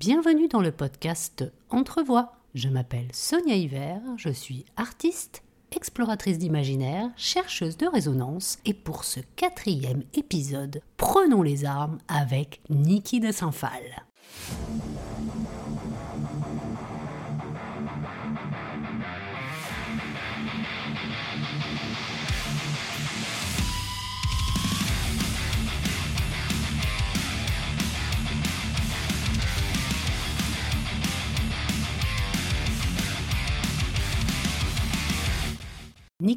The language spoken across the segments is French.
Bienvenue dans le podcast Entrevoix. Je m'appelle Sonia Hiver, je suis artiste, exploratrice d'imaginaire, chercheuse de résonance et pour ce quatrième épisode, prenons les armes avec Niki de Saint-Phal.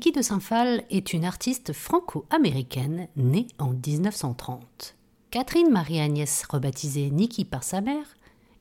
Niki de Saint-Phal est une artiste franco-américaine née en 1930. Catherine Marie-Agnès, rebaptisée Niki par sa mère,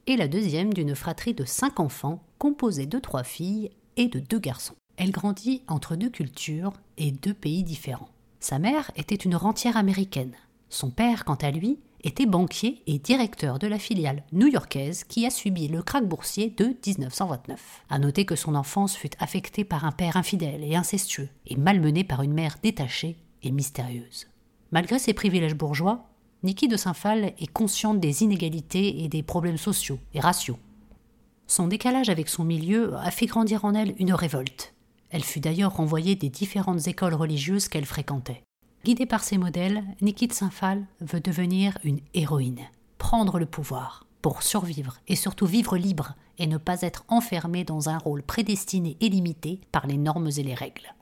est la deuxième d'une fratrie de cinq enfants composée de trois filles et de deux garçons. Elle grandit entre deux cultures et deux pays différents. Sa mère était une rentière américaine. Son père, quant à lui, était banquier et directeur de la filiale new-yorkaise qui a subi le krach boursier de 1929. À noter que son enfance fut affectée par un père infidèle et incestueux et malmené par une mère détachée et mystérieuse. Malgré ses privilèges bourgeois, Niki de Saint-Phal est consciente des inégalités et des problèmes sociaux et raciaux. Son décalage avec son milieu a fait grandir en elle une révolte. Elle fut d'ailleurs renvoyée des différentes écoles religieuses qu'elle fréquentait. Guidée par ses modèles, Niki de Saint-Phal veut devenir une héroïne, prendre le pouvoir, pour survivre et surtout vivre libre et ne pas être enfermée dans un rôle prédestiné et limité par les normes et les règles.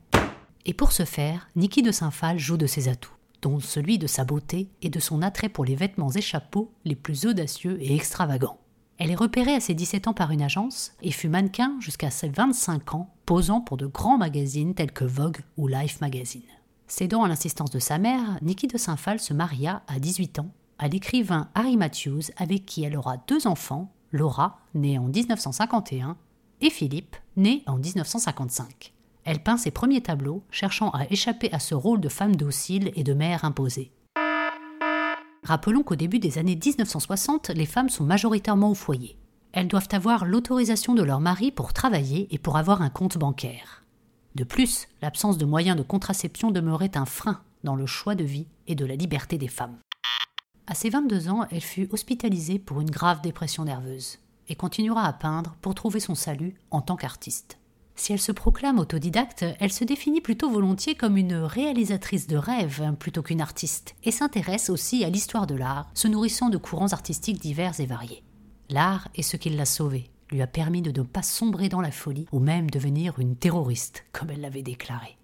Et pour ce faire, Niki de Saint-Phal joue de ses atouts, dont celui de sa beauté et de son attrait pour les vêtements et chapeaux les plus audacieux et extravagants. Elle est repérée à ses 17 ans par une agence et fut mannequin jusqu'à ses 25 ans, posant pour de grands magazines tels que Vogue ou Life Magazine. Cédant à l'insistance de sa mère, Niki de Saint-Phal se maria à 18 ans à l'écrivain Harry Matthews avec qui elle aura deux enfants, Laura, née en 1951, et Philippe, né en 1955. Elle peint ses premiers tableaux, cherchant à échapper à ce rôle de femme docile et de mère imposée. Rappelons qu'au début des années 1960, les femmes sont majoritairement au foyer. Elles doivent avoir l'autorisation de leur mari pour travailler et pour avoir un compte bancaire. De plus, l'absence de moyens de contraception demeurait un frein dans le choix de vie et de la liberté des femmes. À ses 22 ans, elle fut hospitalisée pour une grave dépression nerveuse et continuera à peindre pour trouver son salut en tant qu'artiste. Si elle se proclame autodidacte, elle se définit plutôt volontiers comme une réalisatrice de rêves plutôt qu'une artiste, et s'intéresse aussi à l'histoire de l'art, se nourrissant de courants artistiques divers et variés. L'art est ce qui l'a sauvée, lui a permis de ne pas sombrer dans la folie ou même devenir une terroriste, comme elle l'avait déclaré.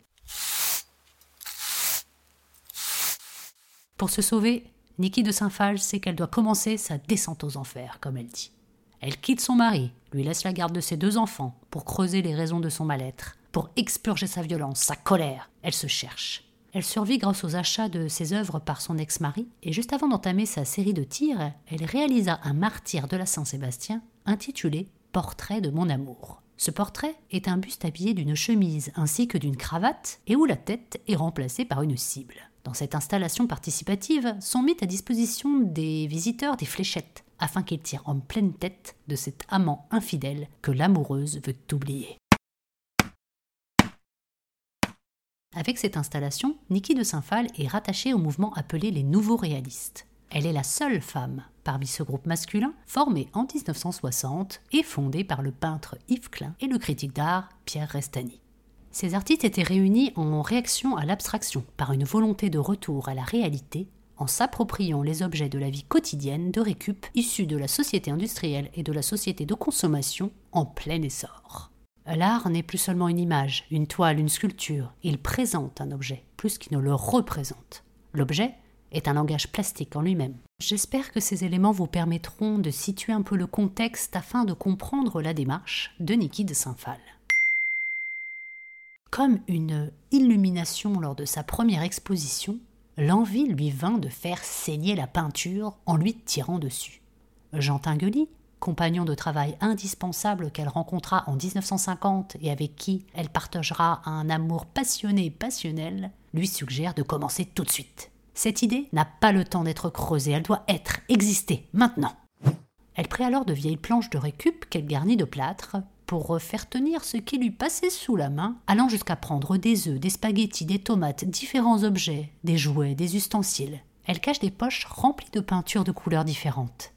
Pour se sauver, Niki de Saint-Phal sait qu'elle doit commencer sa descente aux enfers, comme elle dit. Elle quitte son mari, lui laisse la garde de ses deux enfants pour creuser les raisons de son mal-être, pour expurger sa violence, sa colère. Elle se cherche. Elle survit grâce aux achats de ses œuvres par son ex-mari, et juste avant d'entamer sa série de tirs, elle réalisa un martyr de la Saint-Sébastien intitulé Portrait de mon amour. Ce portrait est un buste habillé d'une chemise ainsi que d'une cravate et où la tête est remplacée par une cible. Dans cette installation participative sont mises à disposition des visiteurs des fléchettes afin qu'ils tirent en pleine tête de cet amant infidèle que l'amoureuse veut oublier. Avec cette installation, Niki de Saint-Phal est rattachée au mouvement appelé les Nouveaux Réalistes. Elle est la seule femme parmi ce groupe masculin formé en 1960 et fondé par le peintre Yves Klein et le critique d'art Pierre Restani. Ces artistes étaient réunis en réaction à l'abstraction par une volonté de retour à la réalité en s'appropriant les objets de la vie quotidienne de récup issus de la société industrielle et de la société de consommation en plein essor. L'art n'est plus seulement une image, une toile, une sculpture, il présente un objet plus qu'il ne le représente. L'objet est un langage plastique en lui-même. J'espère que ces éléments vous permettront de situer un peu le contexte afin de comprendre la démarche de Niki de Saint-Phal. Comme une illumination lors de sa première exposition, l'envie lui vint de faire saigner la peinture en lui tirant dessus. Jean Tinguely, compagnon de travail indispensable qu'elle rencontra en 1950 et avec qui elle partagera un amour passionné et passionnel, lui suggère de commencer tout de suite. Cette idée n'a pas le temps d'être creusée, elle doit être, exister, maintenant. Elle prit alors de vieilles planches de récup qu'elle garnit de plâtre pour faire tenir ce qui lui passait sous la main, allant jusqu'à prendre des œufs, des spaghettis, des tomates, différents objets, des jouets, des ustensiles. Elle cache des poches remplies de peintures de couleurs différentes.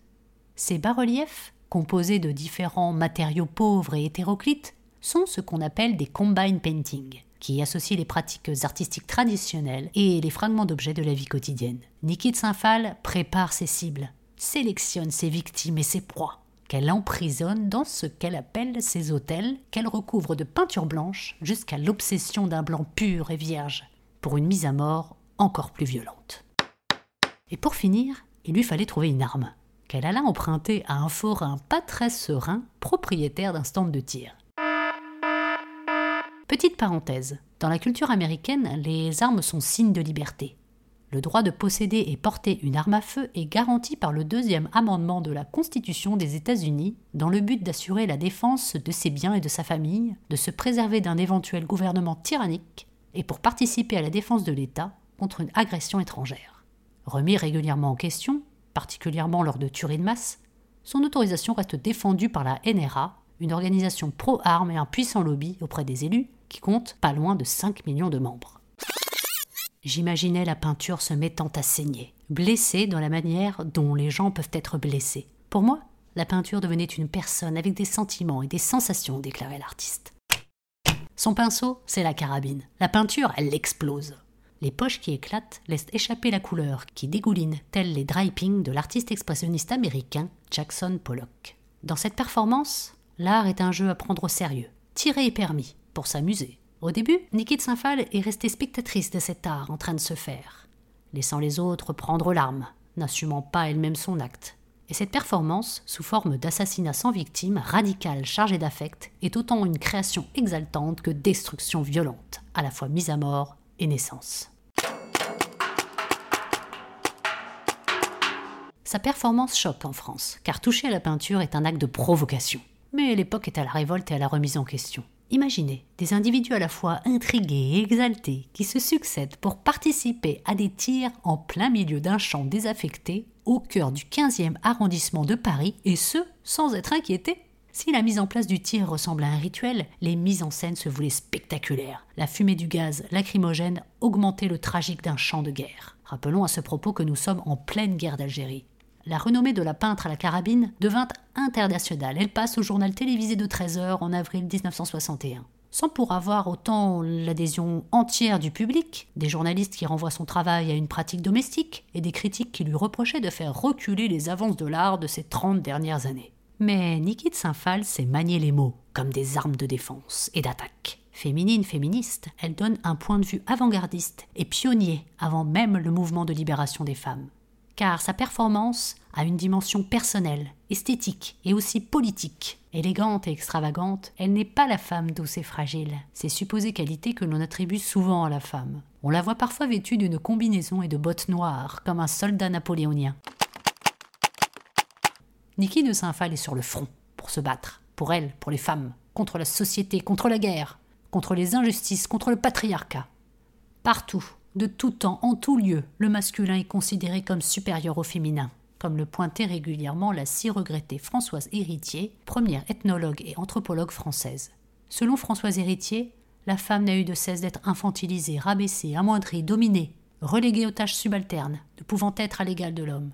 Ces bas-reliefs composés de différents matériaux pauvres et hétéroclites, sont ce qu'on appelle des combine paintings, qui associent les pratiques artistiques traditionnelles et les fragments d'objets de la vie quotidienne. Niki de Saint-Phal prépare ses cibles, sélectionne ses victimes et ses proies, qu'elle emprisonne dans ce qu'elle appelle ses hôtels, qu'elle recouvre de peinture blanche jusqu'à l'obsession d'un blanc pur et vierge, pour une mise à mort encore plus violente. Et pour finir, il lui fallait trouver une arme, qu'elle alla emprunter à un forain pas très serein, propriétaire d'un stand de tir. Petite parenthèse, dans la culture américaine, les armes sont signes de liberté. Le droit de posséder et porter une arme à feu est garanti par le deuxième amendement de la Constitution des États-Unis dans le but d'assurer la défense de ses biens et de sa famille, de se préserver d'un éventuel gouvernement tyrannique et pour participer à la défense de l'État contre une agression étrangère. Remis régulièrement en question, particulièrement lors de tueries de masse, son autorisation reste défendue par la NRA, une organisation pro-armes et un puissant lobby auprès des élus qui compte pas loin de 5 millions de membres. J'imaginais la peinture se mettant à saigner, blessée dans la manière dont les gens peuvent être blessés. Pour moi, la peinture devenait une personne avec des sentiments et des sensations, déclarait l'artiste. Son pinceau, c'est la carabine. La peinture, elle l'explose. Les poches qui éclatent laissent échapper la couleur qui dégouline, tels les drapings de l'artiste expressionniste américain Jackson Pollock. Dans cette performance, l'art est un jeu à prendre au sérieux. Tirer est permis, pour s'amuser. Au début, Niki de Saint-Phal est restée spectatrice de cet art en train de se faire, laissant les autres prendre l'arme, n'assumant pas elle-même son acte. Et cette performance, sous forme d'assassinat sans victime, radical, chargé d'affect, est autant une création exaltante que destruction violente, à la fois mise à mort et naissance. Sa performance choque en France, car toucher à la peinture est un acte de provocation. Mais l'époque est à la révolte et à la remise en question. Imaginez des individus à la fois intrigués et exaltés qui se succèdent pour participer à des tirs en plein milieu d'un champ désaffecté au cœur du 15e arrondissement de Paris, et ce, sans être inquiétés. Si la mise en place du tir ressemble à un rituel, les mises en scène se voulaient spectaculaires. La fumée du gaz lacrymogène augmentait le tragique d'un champ de guerre. Rappelons à ce propos que nous sommes en pleine guerre d'Algérie la renommée de la peintre à la carabine devint internationale. Elle passe au journal télévisé de 13h en avril 1961. Sans pour avoir autant l'adhésion entière du public, des journalistes qui renvoient son travail à une pratique domestique et des critiques qui lui reprochaient de faire reculer les avances de l'art de ces 30 dernières années. Mais Niki de Saint-Phal sait manier les mots comme des armes de défense et d'attaque. Féminine, féministe, elle donne un point de vue avant-gardiste et pionnier avant même le mouvement de libération des femmes car sa performance a une dimension personnelle, esthétique et aussi politique. Élégante et extravagante, elle n'est pas la femme douce et fragile, ces supposées qualités que l'on attribue souvent à la femme. On la voit parfois vêtue d'une combinaison et de bottes noires, comme un soldat napoléonien. Niki de Saint-Phal est sur le front, pour se battre, pour elle, pour les femmes, contre la société, contre la guerre, contre les injustices, contre le patriarcat. Partout, de tout temps, en tout lieu, le masculin est considéré comme supérieur au féminin, comme le pointait régulièrement la si regrettée Françoise Héritier, première ethnologue et anthropologue française. Selon Françoise Héritier, la femme n'a eu de cesse d'être infantilisée, rabaissée, amoindrie, dominée, reléguée aux tâches subalternes, ne pouvant être à l'égal de l'homme.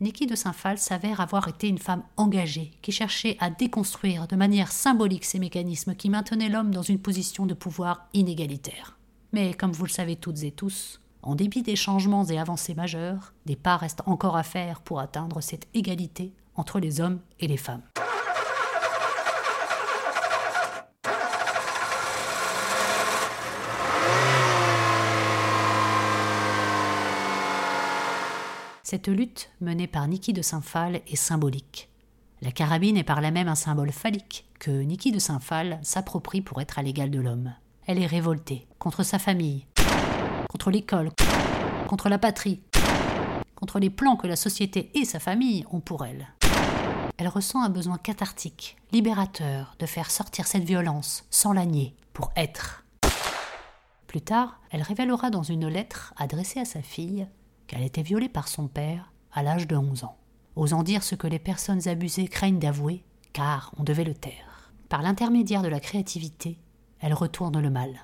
Niki de Saint-Phal s'avère avoir été une femme engagée, qui cherchait à déconstruire de manière symbolique ces mécanismes qui maintenaient l'homme dans une position de pouvoir inégalitaire. Mais comme vous le savez toutes et tous, en dépit des changements et avancées majeures, des pas restent encore à faire pour atteindre cette égalité entre les hommes et les femmes. Cette lutte menée par Niki de Saint-Phal est symbolique. La carabine est par là même un symbole phallique que Niki de Saint-Phal s'approprie pour être à l'égal de l'homme. Elle est révoltée contre sa famille, contre l'école, contre la patrie, contre les plans que la société et sa famille ont pour elle. Elle ressent un besoin cathartique, libérateur, de faire sortir cette violence sans la nier, pour être. Plus tard, elle révélera dans une lettre adressée à sa fille qu'elle était violée par son père à l'âge de 11 ans, osant dire ce que les personnes abusées craignent d'avouer, car on devait le taire. Par l'intermédiaire de la créativité, elle retourne le mal.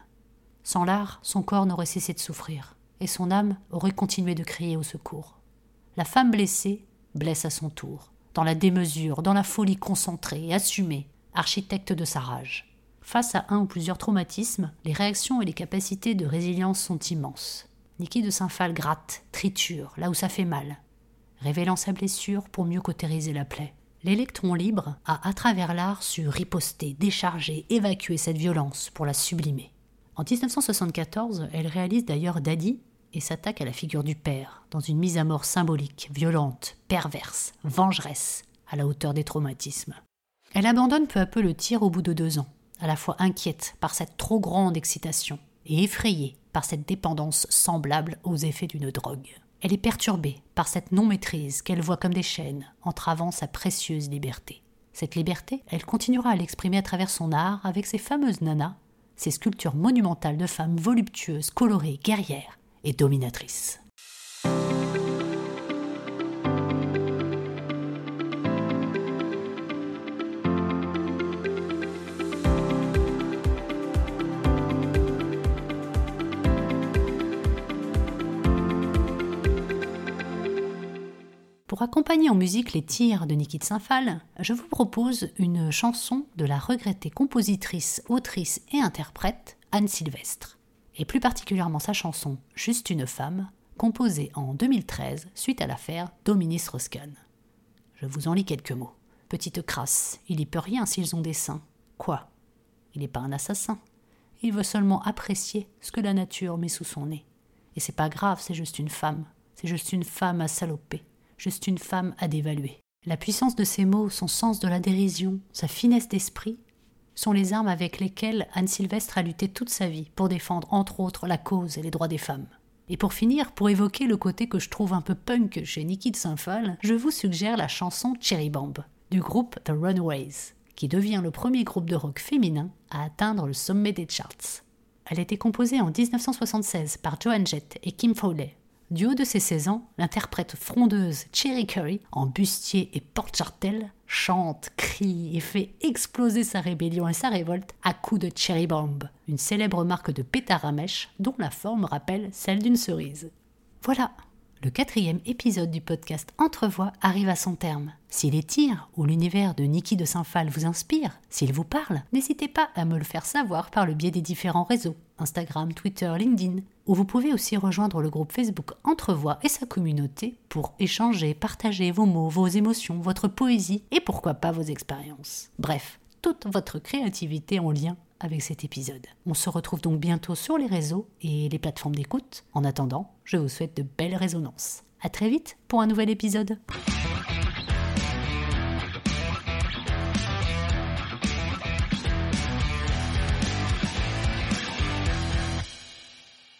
Sans l'art, son corps n'aurait cessé de souffrir, et son âme aurait continué de crier au secours. La femme blessée blesse à son tour, dans la démesure, dans la folie concentrée, assumée, architecte de sa rage. Face à un ou plusieurs traumatismes, les réactions et les capacités de résilience sont immenses. Niki de Saint-Phal gratte, triture, là où ça fait mal, révélant sa blessure pour mieux cautériser la plaie. L'électron libre a, à travers l'art, su riposter, décharger, évacuer cette violence pour la sublimer. En 1974, elle réalise d'ailleurs Daddy et s'attaque à la figure du père, dans une mise à mort symbolique, violente, perverse, vengeresse, à la hauteur des traumatismes. Elle abandonne peu à peu le tir au bout de deux ans, à la fois inquiète par cette trop grande excitation et effrayée par cette dépendance semblable aux effets d'une drogue. Elle est perturbée par cette non-maîtrise qu'elle voit comme des chaînes entravant sa précieuse liberté. Cette liberté, elle continuera à l'exprimer à travers son art avec ses fameuses nanas, ses sculptures monumentales de femmes voluptueuses, colorées, guerrières et dominatrices. Pour accompagner en musique les tirs de Niki de Saint-Phal, je vous propose une chanson de la regrettée compositrice, autrice et interprète Anne Sylvestre, et plus particulièrement sa chanson Juste une femme, composée en 2013 suite à l'affaire Dominis Roscan. Je vous en lis quelques mots. Petite crasse, il y peut rien s'ils ont des seins. Quoi? Il n'est pas un assassin. Il veut seulement apprécier ce que la nature met sous son nez. Et c'est pas grave, c'est juste une femme. C'est juste une femme à saloper juste une femme à dévaluer. La puissance de ses mots, son sens de la dérision, sa finesse d'esprit, sont les armes avec lesquelles Anne Sylvestre a lutté toute sa vie pour défendre entre autres la cause et les droits des femmes. Et pour finir, pour évoquer le côté que je trouve un peu punk chez Niki de Saint-Phal, je vous suggère la chanson Cherry Bomb du groupe The Runaways, qui devient le premier groupe de rock féminin à atteindre le sommet des charts. Elle a été composée en 1976 par Joan Jett et Kim Fowley, du haut de ses 16 ans, l'interprète frondeuse Cherry Curry, en bustier et porte-chartel, chante, crie et fait exploser sa rébellion et sa révolte à coups de cherry bomb, une célèbre marque de pétard à dont la forme rappelle celle d'une cerise. Voilà, le quatrième épisode du podcast Entrevoix arrive à son terme. Si les tirs ou l'univers de Niki de Saint-Phal vous inspire, s'il vous parle, n'hésitez pas à me le faire savoir par le biais des différents réseaux Instagram, Twitter, LinkedIn, où vous pouvez aussi rejoindre le groupe Facebook Entrevoix et sa communauté pour échanger, partager vos mots, vos émotions, votre poésie et pourquoi pas vos expériences. Bref, toute votre créativité en lien avec cet épisode. On se retrouve donc bientôt sur les réseaux et les plateformes d'écoute. En attendant, je vous souhaite de belles résonances. À très vite pour un nouvel épisode.